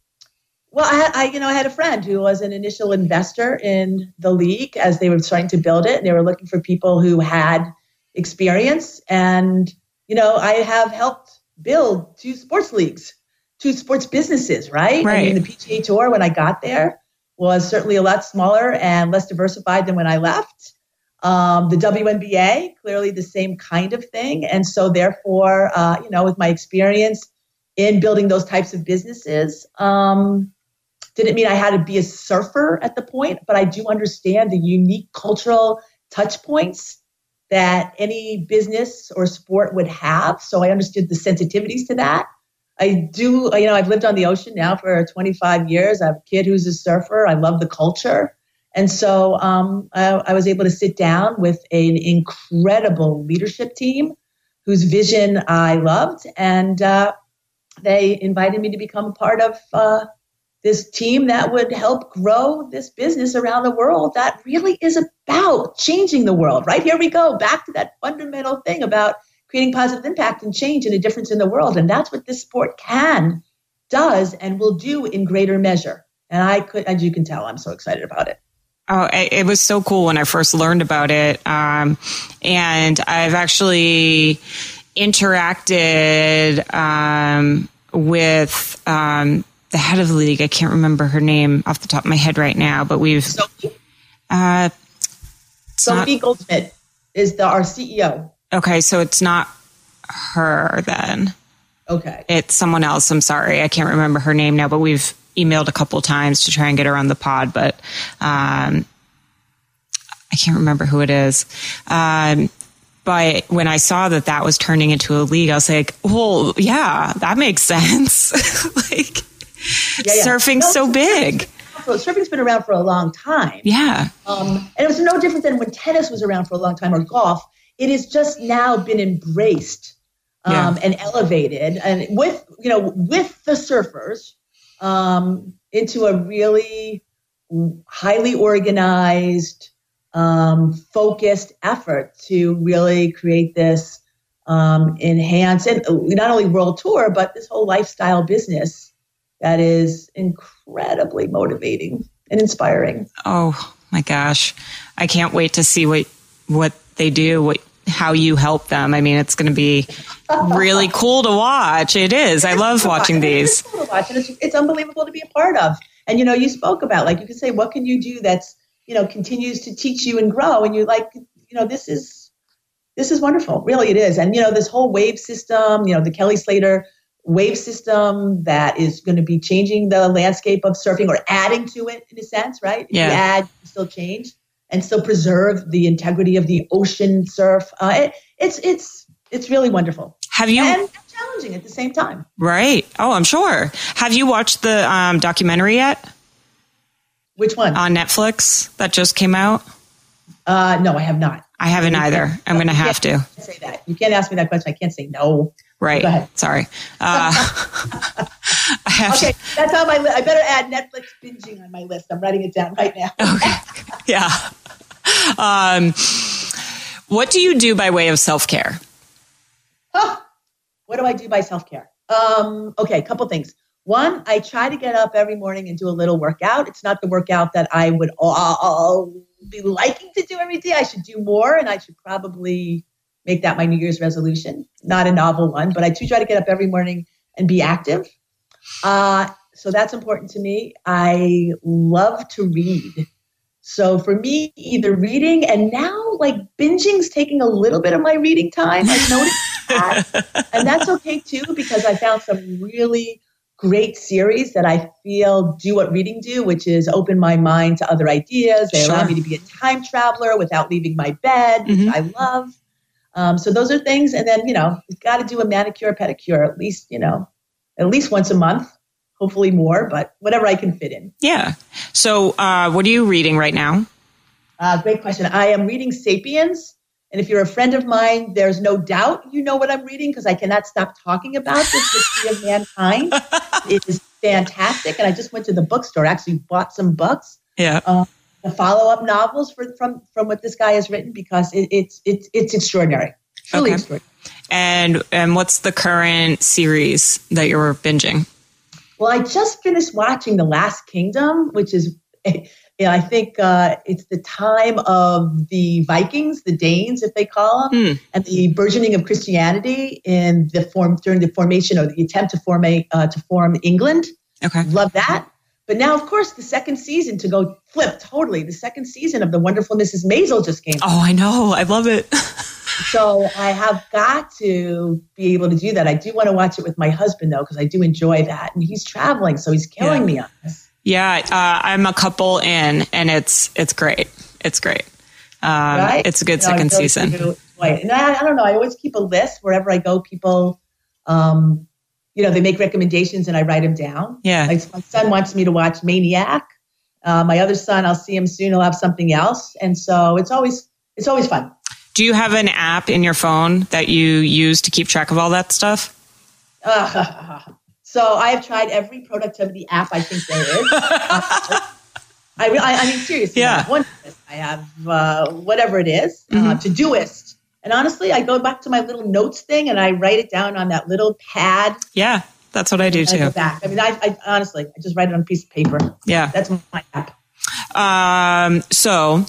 well, I, I, you know, I had a friend who was an initial investor in the league as they were starting to build it. And they were looking for people who had experience. And, you know, I have helped build two sports leagues, two sports businesses, right? Right. I mean, the PGA Tour, when I got there, was certainly a lot smaller and less diversified than when I left. Um, the WNBA, clearly the same kind of thing. And so, therefore, uh, you know, with my experience in building those types of businesses, um, didn't mean I had to be a surfer at the point, but I do understand the unique cultural touch points that any business or sport would have. So I understood the sensitivities to that. I do, you know, I've lived on the ocean now for 25 years. I have a kid who's a surfer. I love the culture. And so um, I, I, was able to sit down with an incredible leadership team whose vision I loved. And uh, they invited me to become a part of uh, this team that would help grow this business around the world that really is about changing the world. Right here we go back to that fundamental thing about creating positive impact and change and a difference in the world. And that's what this sport can, does, and will do in greater measure. And I could, as you can tell, I'm so excited about it. Oh, it was so cool when I first learned about it. Um, and I've actually interacted um, with um, the head of the league. I can't remember her name off the top of my head right now, but we've. Sophie, Uh, it's not- Sophie Goldschmidt is the our CEO. okay, so it's not her then. Okay. It's someone else. I'm sorry. I can't remember her name now, but we've emailed a couple times to try and get her on the pod, but um, I can't remember who it is. Um, but when I saw that that was turning into a league, I was like, well, yeah, that makes [LAUGHS] sense. like, Yeah, yeah. surfing's so big. So surfing's been around for a long time. Yeah. Um, and it was no different than when tennis was around for a long time or golf. It has just now been embraced um, Yeah. and elevated, and with you know with the surfers um, into a really highly organized, um, focused effort to really create this um, enhance and not only world tour but this whole lifestyle business that is incredibly motivating and inspiring. Oh my gosh. I can't wait to see what, what they do, what, how you help them. I mean, it's going to be really [LAUGHS] cool to watch. It is. I love watching these. It's cool watch, it's, it's unbelievable to be a part of. And you know, you spoke about like you could say, what can you do that's you know continues to teach you and grow, and you're like, you know, this is this is wonderful. Really, it is. And you know, this whole wave system, you know, the Kelly Slater wave system that is going to be changing the landscape of surfing or adding to it in a sense, right? If Yeah. you add, you still change and still preserve the integrity of the ocean surf. Uh, it, it's it's it's really wonderful Have you, and challenging at the same time. right? Oh, I'm sure. Have you watched the um, documentary yet Which one? on Netflix that just came out? Uh, no, I have not. I haven't either. I'm going to have to. Say that. You can't ask me that question. I can't say no. Right. Sorry. [LAUGHS] Uh, [LAUGHS] I have Okay, that's on my list. I better add Netflix binging on my list. I'm writing it down right now. [LAUGHS] Okay. Yeah. Um, what do you do by way of self care? Huh. What do I do by self care? Um, okay, a couple things. One, I try to get up every morning and do a little workout. It's not the workout that I would all be liking to do every day. I should do more, and I should probably make that my New Year's resolution. Not a novel one, but I do try to get up every morning and be active. Uh, so that's important to me. I love to read. So for me, either reading and now like binging's taking a little bit of my reading time. I've noticed that. [LAUGHS] and that's okay too because I found some really great series that I feel do what reading do, which is open my mind to other ideas. They allow me to be a time traveler without leaving my bed, which Mhm. I love. Um, so those are things. And then, you know, you've got to do a manicure, pedicure at least, you know, at least once a month, hopefully more, but whatever I can fit in. Yeah. So, uh, what are you reading right now? Uh, great question. I am reading Sapiens. And if you're a friend of mine, there's no doubt you know what I'm reading because I cannot stop talking about this history of mankind. it [LAUGHS] is fantastic. And I just went to the bookstore, actually bought some books, Yeah. The follow-up novels for, from, from what this guy has written because it, it's, it's, it's extraordinary. Truly Okay. extraordinary. And and what's the current series that you're binging? Well, I just finished watching The Last Kingdom, which is, yeah, [LAUGHS] I think uh, it's the time of the Vikings, the Danes, if they call them, Hmm. and the burgeoning of Christianity in the form during the formation or the attempt to form a, uh, to form England. Okay. Love that. But now, of course, the second season to go flip totally. The second season of The Wonderful Mrs. Maisel just came. Oh, I know. I love it. [LAUGHS] So I have got to be able to do that. I do want to watch it with my husband though, because I do enjoy that. And he's traveling, so he's killing Yeah. me on this. yeah, uh, I'm a couple in, and it's it's great. It's great. Um, right? It's a good You know, second season. do enjoy it. And I, I don't know. I always keep a list wherever I go. People, um, you know, they make recommendations and I write them down. Yeah. Like my son wants me to watch Maniac. Uh, my other son, I'll see him soon. He'll have something else, and so it's always it's always fun. Do you have an app in your phone that you use to keep track of all that stuff? Uh, [LAUGHS] so I have tried every productivity app I think there is. [LAUGHS] I, I, I mean, seriously, Yeah. I have one. I have uh, whatever it is, uh, Mhm. Todoist. And honestly, I go back to my little notes thing and I write it down on that little pad. Yeah. That's what I do I too. go back. I mean, I, I honestly, I just write it on a piece of paper. Yeah. That's my app. Um, so,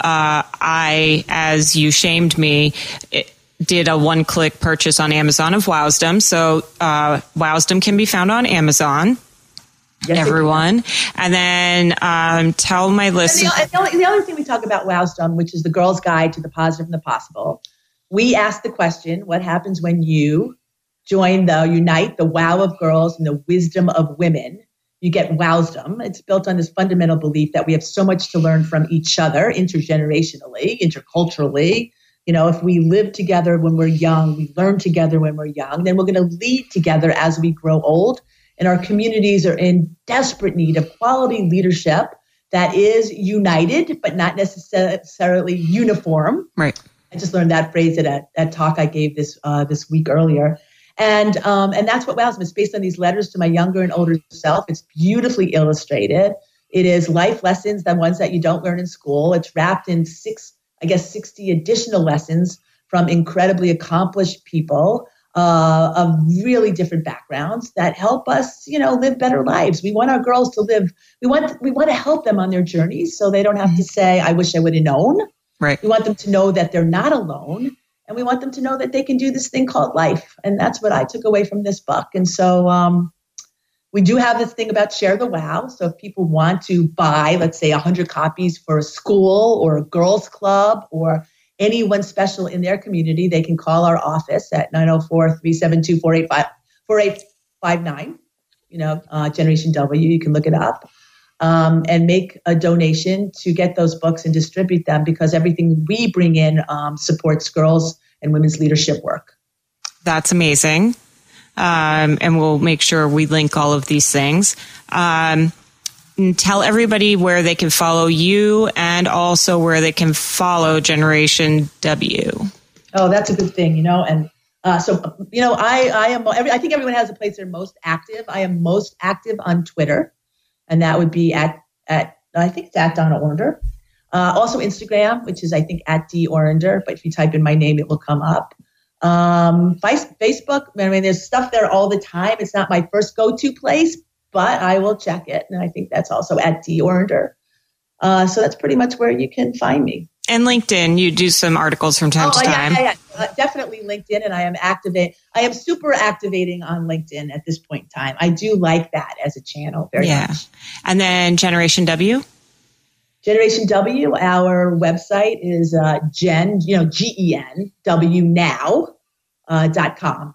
uh, I, as you shamed me, it, did a one click purchase on Amazon of Wowsdom. So, uh, Wowsdom can be found on Amazon. Yes, everyone. And then, um, tell my listeners. the, the, the other thing we talk about Wowsdom, which is the girl's guide to the positive and the possible, we ask the question what happens when you join the Unite, the Wow of Girls and the Wisdom of Women? You get Wowsdom. It's built on this fundamental belief that we have so much to learn from each other intergenerationally, interculturally. You know, if we live together when we're young, we learn together when we're young, then we're going to lead together as we grow old. And our communities are in desperate need of quality leadership that is united, but not necessarily uniform. right. I just learned that phrase at a, that talk I gave this uh, this week earlier, and um, and that's what Wowsdom is based on these letters to my younger and older self. It's beautifully illustrated. It is life lessons, the ones that you don't learn in school. It's wrapped in six, I guess, sixty additional lessons from incredibly accomplished people uh, of really different backgrounds that help us, you know, live better lives. We want our girls to live. We want we want to help them on their journeys, so they don't have to say, "I wish I would have known." Right. We want them to know that they're not alone. And we want them to know that they can do this thing called life. And that's what I took away from this book. And so um, we do have this thing about share the wow. So if people want to buy, let's say, 100 copies for a school or a girls' club or anyone special in their community, they can call our office at 904 372 4859. You know, uh, Generation W, you can look it up um, and make a donation to get those books and distribute them because everything we bring in um, supports girls and women's leadership work. That's amazing. Um, and we'll make sure we link all of these things. Um, and tell everybody where they can follow you and also where they can follow Generation W. Oh, that's a good thing, you know. And uh, so, you know, I I am. Every, I think everyone has a place they're most active. I am most active on Twitter, and that would be at at I think it's at Donna Orender. Uh, also Instagram, which is I think at D Orender. But if you type in my name, it will come up. Um, Facebook. I mean, there's stuff there all the time. It's not my first go-to place, but I will check it, and I think that's also at D Orender. Uh, so that's pretty much where you can find me. And LinkedIn, you do some articles from time Oh, to time. yeah, yeah. Uh, definitely LinkedIn, and I am activate. I am super activating on LinkedIn at this point in time. I do like that as a channel very Yeah. much. And then Generation W. Generation W, our website is uh, Gen, you know, G E N W now uh, dot com.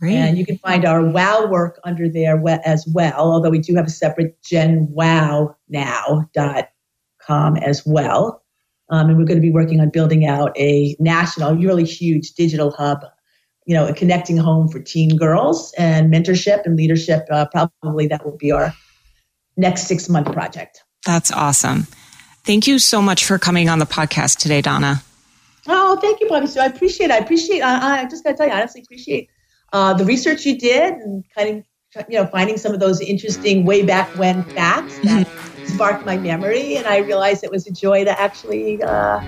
Great. And you can find our WOW work under there as well, although we do have a separate genwownow.com as well. Um, and we're going to be working on building out a national, really huge digital hub, you know, a connecting home for teen girls and mentorship and leadership. Uh, probably that will be our next six month project. That's awesome. Thank you so much for coming on the podcast today, Donna. Oh, thank you, Bobby. So I appreciate. it. I appreciate. I, I just got to tell you, I honestly appreciate uh, the research you did and kind of, you know, finding some of those interesting way back when facts that sparked my memory, and I realized it was a joy to actually uh,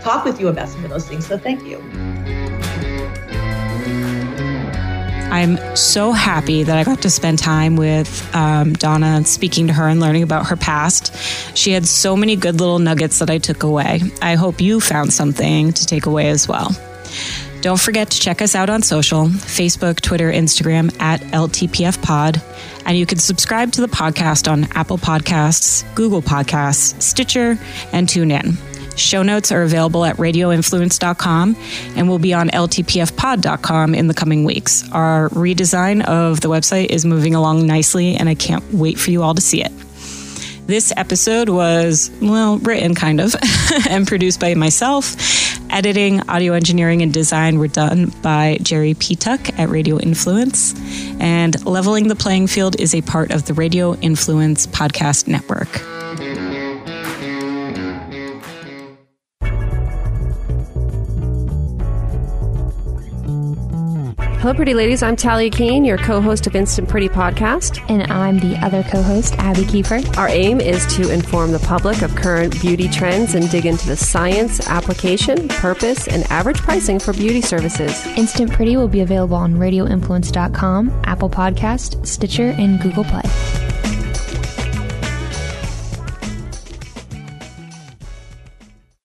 talk with you about some of those things. So thank you. I'm so happy that I got to spend time with um, Donna speaking to her and learning about her past. She had so many good little nuggets that I took away. I hope you found something to take away as well. Don't forget to check us out on social Facebook, Twitter, Instagram at LTPF Pod. And you can subscribe to the podcast on Apple Podcasts, Google Podcasts, Stitcher, and TuneIn. Show notes are available at radioinfluence.com and will be on ltpfpod.com in the coming weeks. Our redesign of the website is moving along nicely, and I can't wait for you all to see it. This episode was, well, written kind of [LAUGHS] and produced by myself. Editing, audio engineering, and design were done by Jerry P. Tuck at Radio Influence. And Leveling the Playing Field is a part of the Radio Influence Podcast Network. Hello, pretty ladies. I'm Talia Keene, your co host of Instant Pretty Podcast. And I'm the other co host, Abby Kiefer. Our aim is to inform the public of current beauty trends and dig into the science, application, purpose, and average pricing for beauty services. Instant Pretty will be available on radioinfluence.com, Apple Podcast, Stitcher, and Google Play.